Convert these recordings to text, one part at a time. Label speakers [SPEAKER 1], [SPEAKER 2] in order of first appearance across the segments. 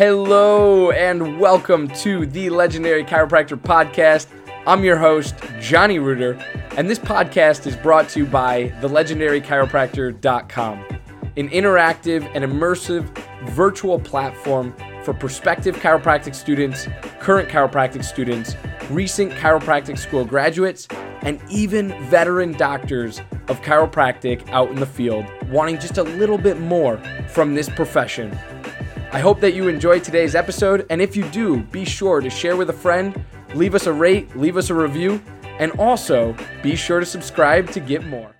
[SPEAKER 1] Hello and welcome to the Legendary Chiropractor Podcast. I'm your host, Johnny Reuter, and this podcast is brought to you by thelegendarychiropractor.com, an interactive and immersive virtual platform for prospective chiropractic students, current chiropractic students, recent chiropractic school graduates, and even veteran doctors of chiropractic out in the field wanting just a little bit more from this profession. I hope that you enjoyed today's episode, and if you do, be sure to share with a friend, leave us a rate, leave us a review, and also be sure to subscribe to get more.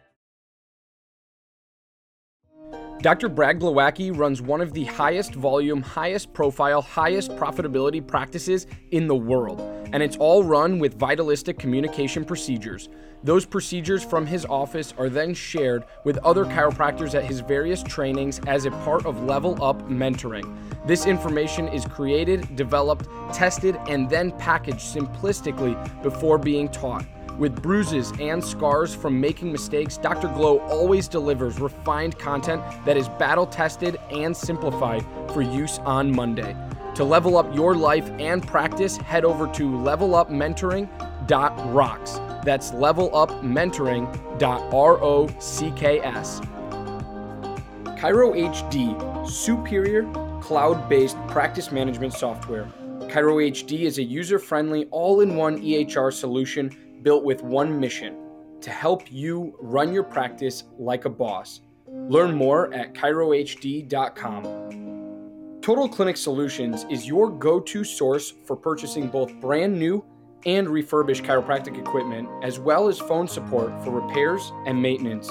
[SPEAKER 1] Dr. Brad Glowacki runs one of the highest volume, highest profile, highest profitability practices in the world, and it's all run with vitalistic communication procedures. Those procedures from his office are then shared with other chiropractors at his various trainings as a part of Level Up mentoring. This information is created, developed, tested, and then packaged simplistically before being taught. With bruises and scars from making mistakes, Dr. Glow always delivers refined content that is battle tested and simplified for use on Monday. To level up your life and practice, head over to levelupmentoring.rocks. That's levelupmentoring.rocks. Chiro HD, superior cloud based practice management software. Chiro HD is a user friendly, all in one EHR solution built with one mission to help you run your practice like a boss. Learn more at chirohd.com. Total Clinic Solutions is your go to source for purchasing both brand new and refurbished chiropractic equipment, as well as phone support for repairs and maintenance.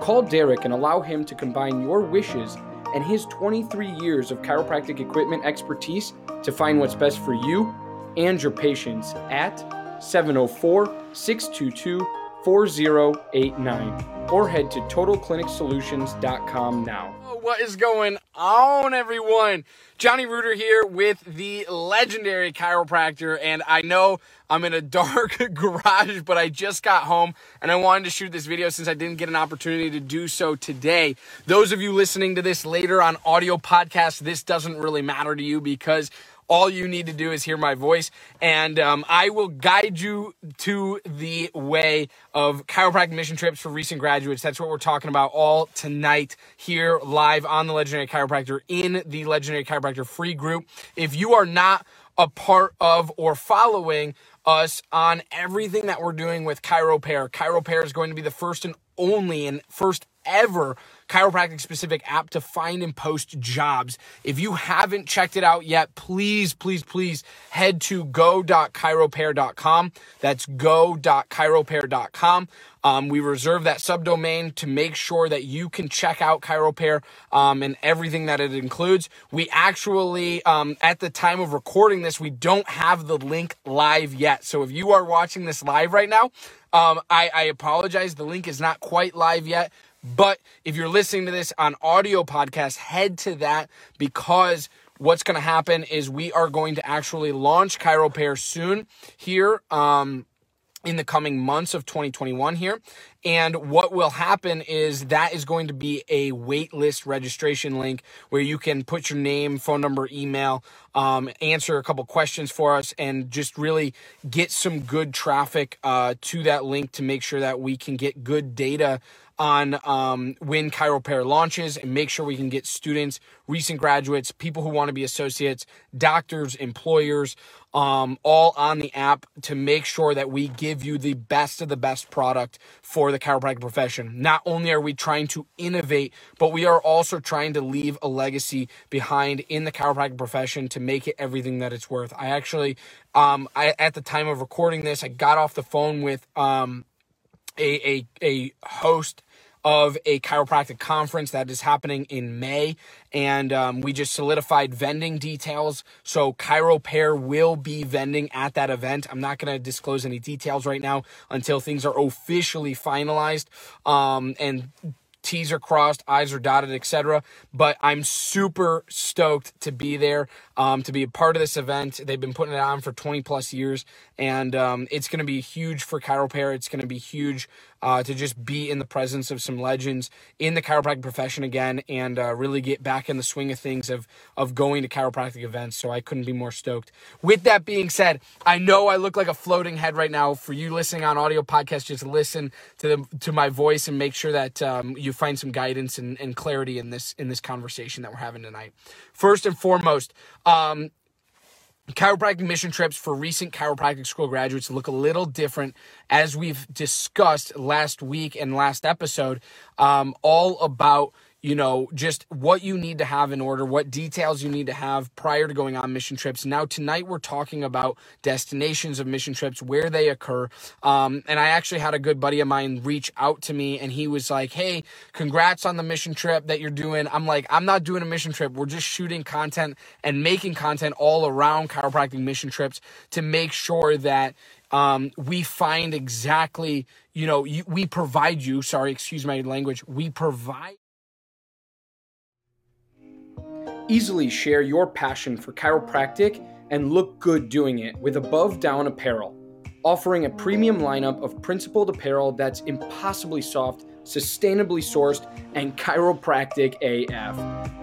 [SPEAKER 1] Call Derek and allow him to combine your wishes and his 23 years of chiropractic equipment expertise to find what's best for you and your patients at 704 622 4089 or head to totalclinicsolutions.com now. What is going on, everyone? Johnny Reuter here with the legendary chiropractor, and I know I'm in a dark garage, but I just got home and I wanted to shoot this video since I didn't get an opportunity to do so today. Those of you listening to this later on audio podcast, this doesn't really matter to you because all you need to do is hear my voice, and um, I will guide you to the way of chiropractic mission trips for recent graduates. That's what we're talking about all tonight here live on the Legendary Chiropractor in the Legendary Chiropractor free group. If you are not a part of or following us on everything that we're doing with ChiroPair. ChiroPair is going to be the first and only and first ever chiropractic specific app to find and post jobs. If you haven't checked it out yet, please, please, please head to go.chiropair.com. That's go.chiropair.com. Um, we reserve that subdomain to make sure that you can check out ChiroPair um, and everything that it includes. We actually, um, at the time of recording this, we don't have the link live yet. So if you are watching this live right now, um, I, I apologize. The link is not quite live yet. But if you're listening to this on audio podcast, head to that because what's going to happen is we are going to actually launch ChiroPair soon here. Um, in the coming months of 2021 here. And what will happen is that is going to be a waitlist registration link where you can put your name, phone number, email, um, answer a couple questions for us, and just really get some good traffic uh, to that link to make sure that we can get good data on um, when ChiroPair launches and make sure we can get students, recent graduates, people who want to be associates, doctors, employers, um, all on the app to make sure that we give you the best of the best product for the chiropractic profession. Not only are we trying to innovate, but we are also trying to leave a legacy behind in the chiropractic profession to make it everything that it's worth. I actually, um, I, at the time of recording this, I got off the phone with um, a, a, a host of a chiropractic conference that is happening in May. And um, we just solidified vending details. So ChiroPair will be vending at that event. I'm not going to disclose any details right now until things are officially finalized. Um, and T's are crossed, I's are dotted, etc. But I'm super stoked to be there, um, to be a part of this event. They've been putting it on for 20 plus years, and um, it's going to be huge for ChiroPair. It's going to be huge uh, to just be in the presence of some legends in the chiropractic profession again and uh, really get back in the swing of things of, of going to chiropractic events. So I couldn't be more stoked. With that being said, I know I look like a floating head right now. For you listening on audio podcast, just listen to the, to my voice and make sure that um, you find some guidance and, and clarity in this in this conversation that we're having tonight. First and foremost, um, chiropractic mission trips for recent chiropractic school graduates look a little different as we've discussed last week and last episode um, all about you know, just what you need to have in order, what details you need to have prior to going on mission trips. Now, tonight we're talking about destinations of mission trips, where they occur. Um, and I actually had a good buddy of mine reach out to me and he was like, Hey, congrats on the mission trip that you're doing. I'm like, I'm not doing a mission trip. We're just shooting content and making content all around chiropractic mission trips to make sure that um, we find exactly, you know, you, we provide you, sorry, excuse my language, we provide Easily share your passion for chiropractic and look good doing it with Above Down Apparel, offering a premium lineup of principled apparel that's impossibly soft, sustainably sourced, and chiropractic AF.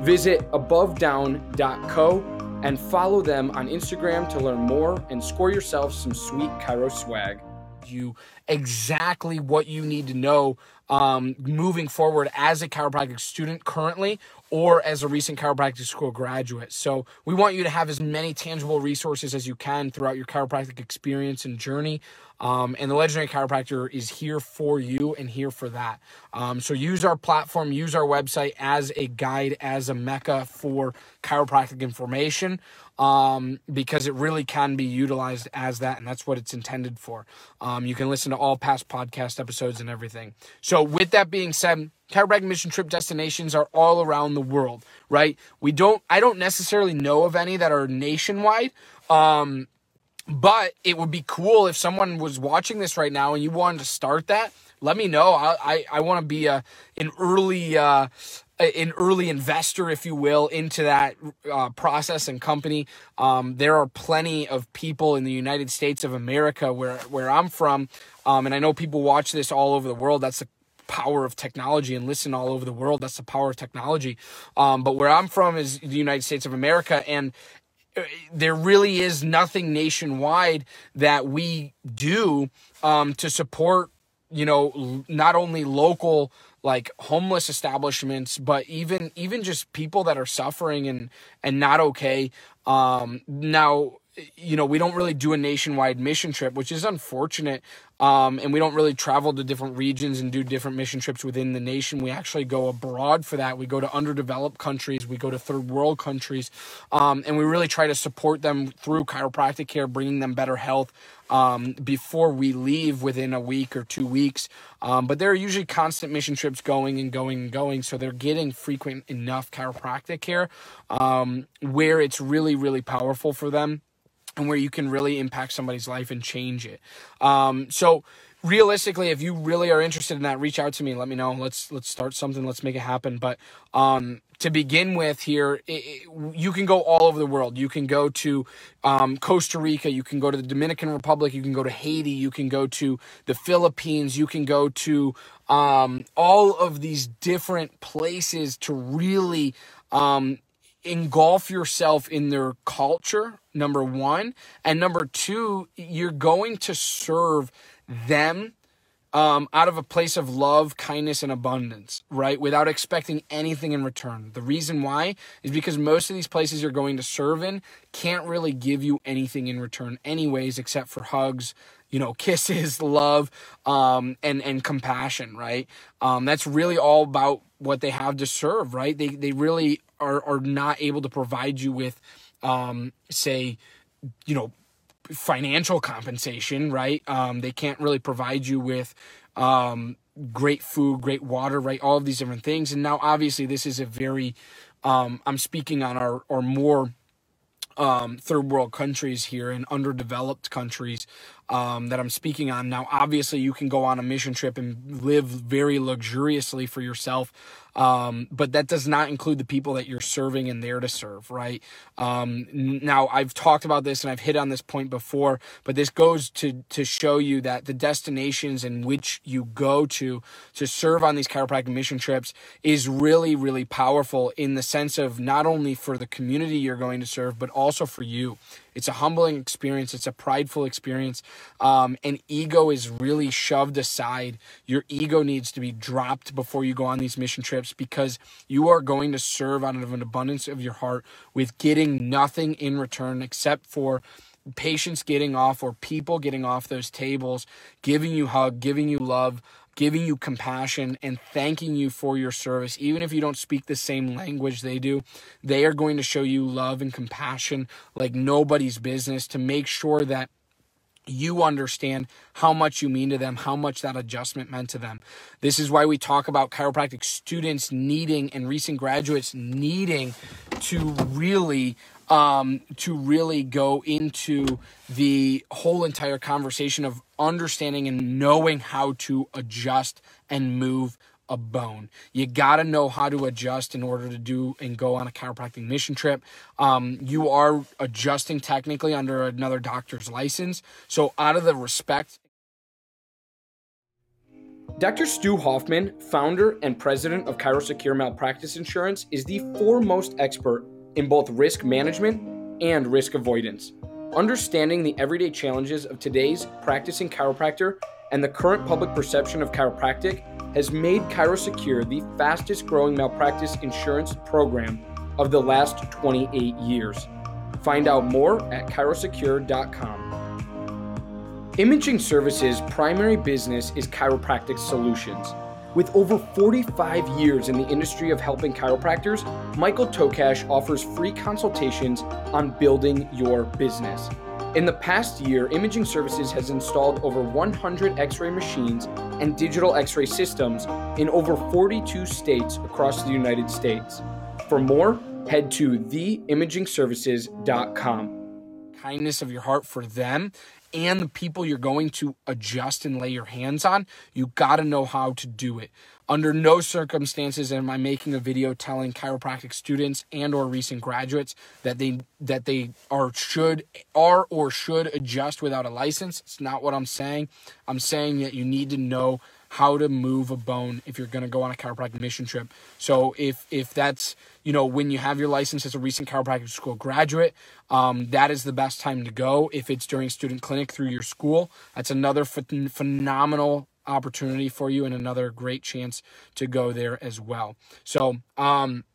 [SPEAKER 1] Visit abovedown.co and follow them on Instagram to learn more and score yourself some sweet chiro swag. You exactly what you need to know um, moving forward as a chiropractic student currently or as a recent chiropractic school graduate. So we want you to have as many tangible resources as you can throughout your chiropractic experience and journey. Um, and the Legendary Chiropractor is here for you and here for that. Um, so use our platform, use our website as a guide, as a mecca for chiropractic information um, because it really can be utilized as that, and that's what it's intended for. Um, you can listen to all past podcast episodes and everything. So, with that being said, chiropractic mission trip destinations are all around the world, right? We don't, I don't necessarily know of any that are nationwide. Um, but it would be cool if someone was watching this right now and you wanted to start that. Let me know. I I, I want to be a an early uh, an early investor, if you will, into that uh, process and company. Um, there are plenty of people in the United States of America where where I'm from, um, and I know people watch this all over the world. That's the power of technology and listen all over the world. That's the power of technology. Um, but where I'm from is the United States of America, and uh, there really is nothing nationwide that we do um, to support you know not only local like homeless establishments but even even just people that are suffering and and not okay um now you know we don't really do a nationwide mission trip which is unfortunate um, and we don't really travel to different regions and do different mission trips within the nation. We actually go abroad for that. We go to underdeveloped countries, we go to third world countries, um, and we really try to support them through chiropractic care, bringing them better health um, before we leave within a week or two weeks. Um, but there are usually constant mission trips going and going and going, so they're getting frequent enough chiropractic care um, where it's really, really powerful for them and where you can really impact somebody's life and change it. Um, so realistically, if you really are interested in that, reach out to me. Let me know. Let's let's start something. Let's make it happen. But um, to begin with, here it, it, you can go all over the world. You can go to um, Costa Rica. You can go to the Dominican Republic. You can go to Haiti. You can go to the Philippines. You can go to um, all of these different places to really um, engulf yourself in their culture, number one. And number two, you're going to serve them um, out of a place of love, kindness, and abundance, right? Without expecting anything in return. The reason why is because most of these places you're going to serve in can't really give you anything in return, anyways, except for hugs, you know, kisses, love, um, and and compassion, right? Um, that's really all about what they have to serve, right? They they really are are not able to provide you with, um, say, you know, financial compensation, right? Um, they can't really provide you with um, great food, great water, right? All of these different things. And now, obviously, this is a very, um, I'm speaking on our, or more um, third world countries here and underdeveloped countries um, that I'm speaking on. Now, obviously, you can go on a mission trip and live very luxuriously for yourself Um, but that does not include the people that you're serving and there to serve, right? Um, now, I've talked about this and I've hit on this point before, but this goes to, to show you that the destinations in which you go to to serve on these chiropractic mission trips is really, really powerful in the sense of not only for the community you're going to serve, but also for you. It's a humbling experience. It's a prideful experience. Um, and ego is really shoved aside. Your ego needs to be dropped before you go on these mission trips because you are going to serve out of an abundance of your heart with getting nothing in return except for patients getting off or people getting off those tables, giving you hug, giving you love, giving you compassion and thanking you for your service. Even if you don't speak the same language they do, they are going to show you love and compassion like nobody's business to make sure that you understand how much you mean to them, how much that adjustment meant to them. This is why we talk about chiropractic students needing and recent graduates needing to really um, to really go into the whole entire conversation of understanding and knowing how to adjust and move a bone. You got to know how to adjust in order to do and go on a chiropractic mission trip. Um, you are adjusting technically under another doctor's license. So, out of the respect. Dr. Stu Hoffman, founder and president of ChiroSecure Malpractice Insurance, is the foremost expert in both risk management and risk avoidance. Understanding the everyday challenges of today's practicing chiropractor and the current public perception of chiropractic has made ChiroSecure the fastest growing malpractice insurance program of the last 28 years. Find out more at chirosecure.com. Imaging Services' primary business is chiropractic solutions. With over 45 years in the industry of helping chiropractors, Michael Tokash offers free consultations on building your business. In the past year, Imaging Services has installed over 100 x ray machines and digital x ray systems in over 42 states across the United States. For more, head to theimagingservices.com. Kindness of your heart for them and the people you're going to adjust and lay your hands on, you got to know how to do it. Under no circumstances am I making a video telling chiropractic students and or recent graduates that they that they are should are or should adjust without a license. It's not what I'm saying. I'm saying that you need to know how to move a bone if you're going to go on a chiropractic mission trip. So if if that's you know when you have your license as a recent chiropractic school graduate, um, that is the best time to go. If it's during student clinic through your school, that's another ph- phenomenal opportunity for you and another great chance to go there as well. So um,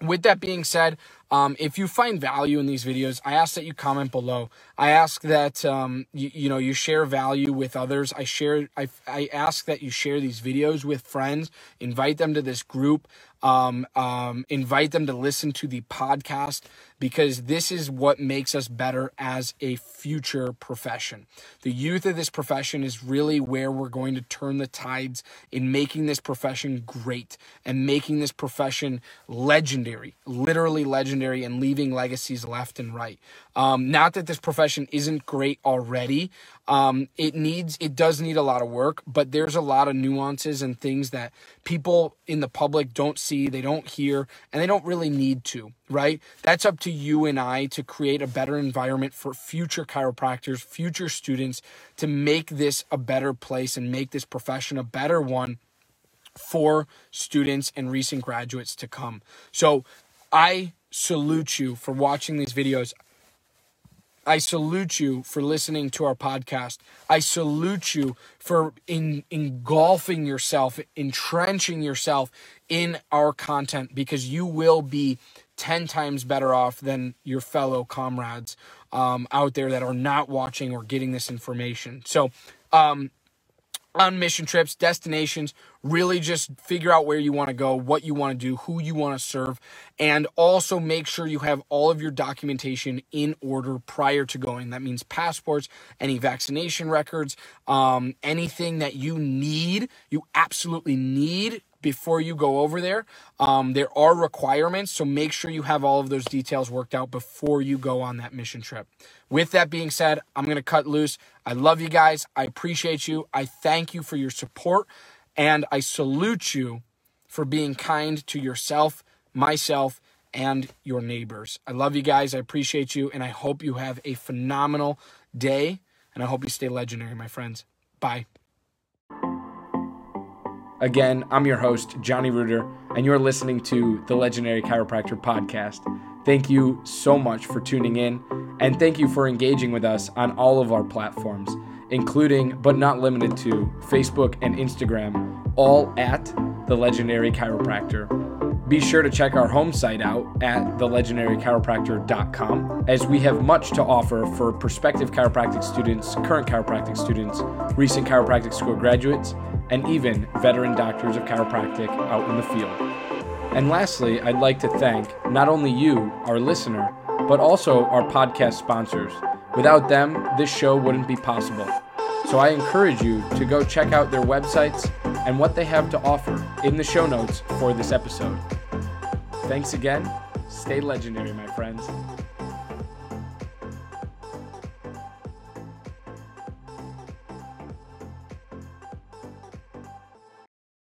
[SPEAKER 1] with that being said, um, if you find value in these videos, I ask that you comment below. I ask that um, you, you know you share value with others. I share. I, I ask that you share these videos with friends. Invite them to this group. Um, um, invite them to listen to the podcast because this is what makes us better as a future profession. The youth of this profession is really where we're going to turn the tides in making this profession great and making this profession legendary, literally legendary, and leaving legacies left and right. Um, not that this profession isn't great already. Um, it needs, it does need a lot of work, but there's a lot of nuances and things that people in the public don't see, they don't hear, and they don't really need to, right? That's up to you and I to create a better environment for future chiropractors, future students to make this a better place and make this profession a better one for students and recent graduates to come. So I salute you for watching these videos. I salute you for listening to our podcast. I salute you for in, engulfing yourself, entrenching yourself in our content because you will be 10 times better off than your fellow comrades um, out there that are not watching or getting this information. So, um, on mission trips, destinations, really just figure out where you want to go, what you want to do, who you want to serve, and also make sure you have all of your documentation in order prior to going. That means passports, any vaccination records, um, anything that you need, you absolutely need before you go over there. Um, there are requirements, so make sure you have all of those details worked out before you go on that mission trip. With that being said, I'm going to cut loose. I love you guys. I appreciate you. I thank you for your support, and I salute you for being kind to yourself, myself, and your neighbors. I love you guys. I appreciate you. And I hope you have a phenomenal day. And I hope you stay legendary, my friends. Bye. Again, I'm your host, Johnny Reuter, and you're listening to the Legendary Chiropractor Podcast. Thank you so much for tuning in, and thank you for engaging with us on all of our platforms, including but not limited to Facebook and Instagram, all at the Legendary Chiropractor. Be sure to check our home site out at thelegendarychiropractor.com as we have much to offer for prospective chiropractic students, current chiropractic students, recent chiropractic school graduates, and even veteran doctors of chiropractic out in the field. And lastly, I'd like to thank not only you, our listener, but also our podcast sponsors. Without them, this show wouldn't be possible. So I encourage you to go check out their websites and what they have to offer in the show notes for this episode. Thanks again. Stay legendary, my friends.